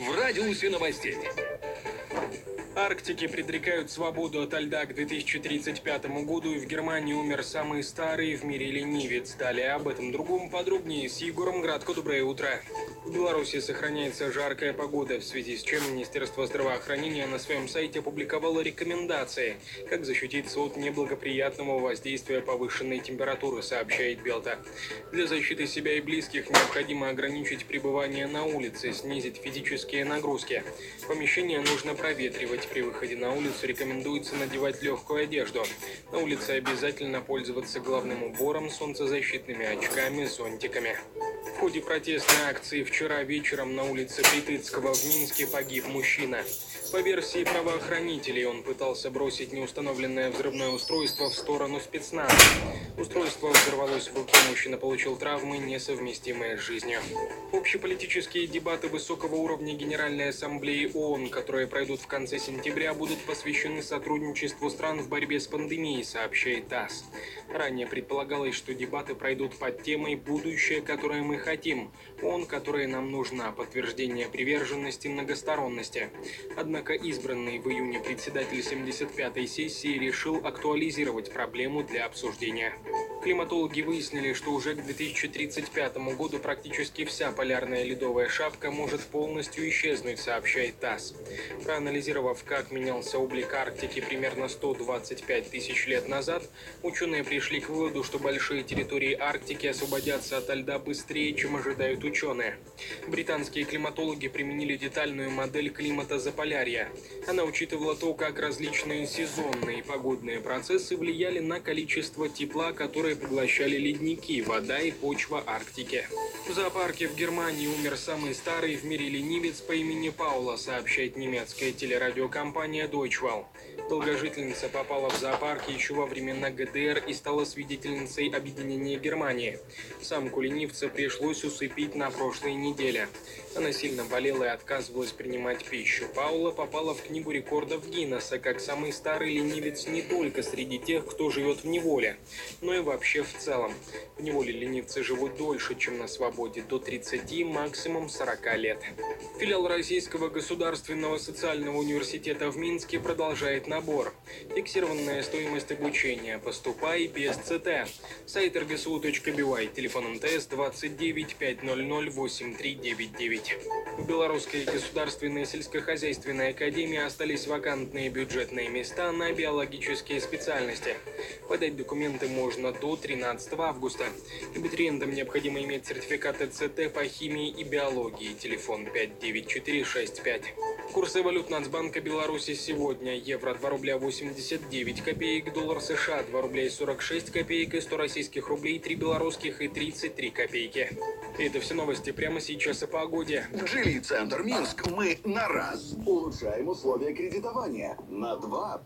в радиусе новостей. Арктики предрекают свободу от льда к 2035 году, и в Германии умер самый старый в мире ленивец. Далее об этом другом подробнее с Егором Градко. Доброе утро. В Беларуси сохраняется жаркая погода, в связи с чем Министерство здравоохранения на своем сайте опубликовало рекомендации, как защититься от неблагоприятного воздействия повышенной температуры, сообщает Белта. Для защиты себя и близких необходимо ограничить пребывание на улице, снизить физические нагрузки. Помещение нужно проветривать. При выходе на улицу рекомендуется надевать легкую одежду. На улице обязательно пользоваться головным убором, солнцезащитными очками, зонтиками. В ходе протестной акции вчера вечером на улице Притыцкого в Минске погиб мужчина. По версии правоохранителей, он пытался бросить неустановленное взрывное устройство в сторону спецназа. Устройство взорвалось в руке, мужчина получил травмы, несовместимые с жизнью. Общеполитические дебаты высокого уровня Генеральной Ассамблеи ООН, которые пройдут в конце сентября, будут посвящены сотрудничеству стран в борьбе с пандемией, сообщает ТАСС. Ранее предполагалось, что дебаты пройдут под темой «Будущее, которое мы хотим», ООН, которая нам нужна, подтверждение приверженности многосторонности. Однако избранный в июне председатель 75-й сессии решил актуализировать проблему для обсуждения. Климатологи выяснили, что уже к 2035 году практически вся полярная ледовая шапка может полностью исчезнуть, сообщает ТАСС. Проанализировав, как менялся облик Арктики примерно 125 тысяч лет назад, ученые пришли к выводу, что большие территории Арктики освободятся от льда быстрее, чем ожидают ученые. Британские климатологи применили детальную модель климата Заполярья. Она учитывала то, как различные сезонные и погодные процессы влияли на количество тепла, которое поглощали ледники, вода и почва Арктики. В зоопарке в Германии умер самый старый в мире ленивец по имени Паула, сообщает немецкая телерадиокомпания Deutsche Welle. Долгожительница попала в зоопарк еще во времена ГДР и стала свидетельницей объединения Германии. Самку ленивца пришлось усыпить на прошлой неделе. Она сильно болела и отказывалась принимать пищу. Паула попала в книгу рекордов Гиннесса как самый старый ленивец не только среди тех, кто живет в неволе, но и вообще в целом. В неволе ленивцы живут дольше, чем на свободе, до 30, максимум 40 лет. Филиал Российского государственного социального университета в Минске продолжает набор. Фиксированная стоимость обучения. Поступай без ЦТ. Сайт rgsu.by. Телефон МТС 29 500 8399. В Белорусской государственной сельскохозяйственной академии остались вакантные бюджетные места на биологические специальности. Подать документы можно до 13 августа. Абитуриентам необходимо иметь сертификаты ЦТ по химии и биологии. Телефон 59465. Курсы валют Нацбанка Беларуси сегодня. Евро 2 рубля 89 копеек, доллар США 2 рубля и 46 копеек и 100 российских рублей, 3 белорусских и 33 копейки. Это все новости прямо сейчас о погоде. Жилий центр Минск. Мы на раз улучшаем условия кредитования. На два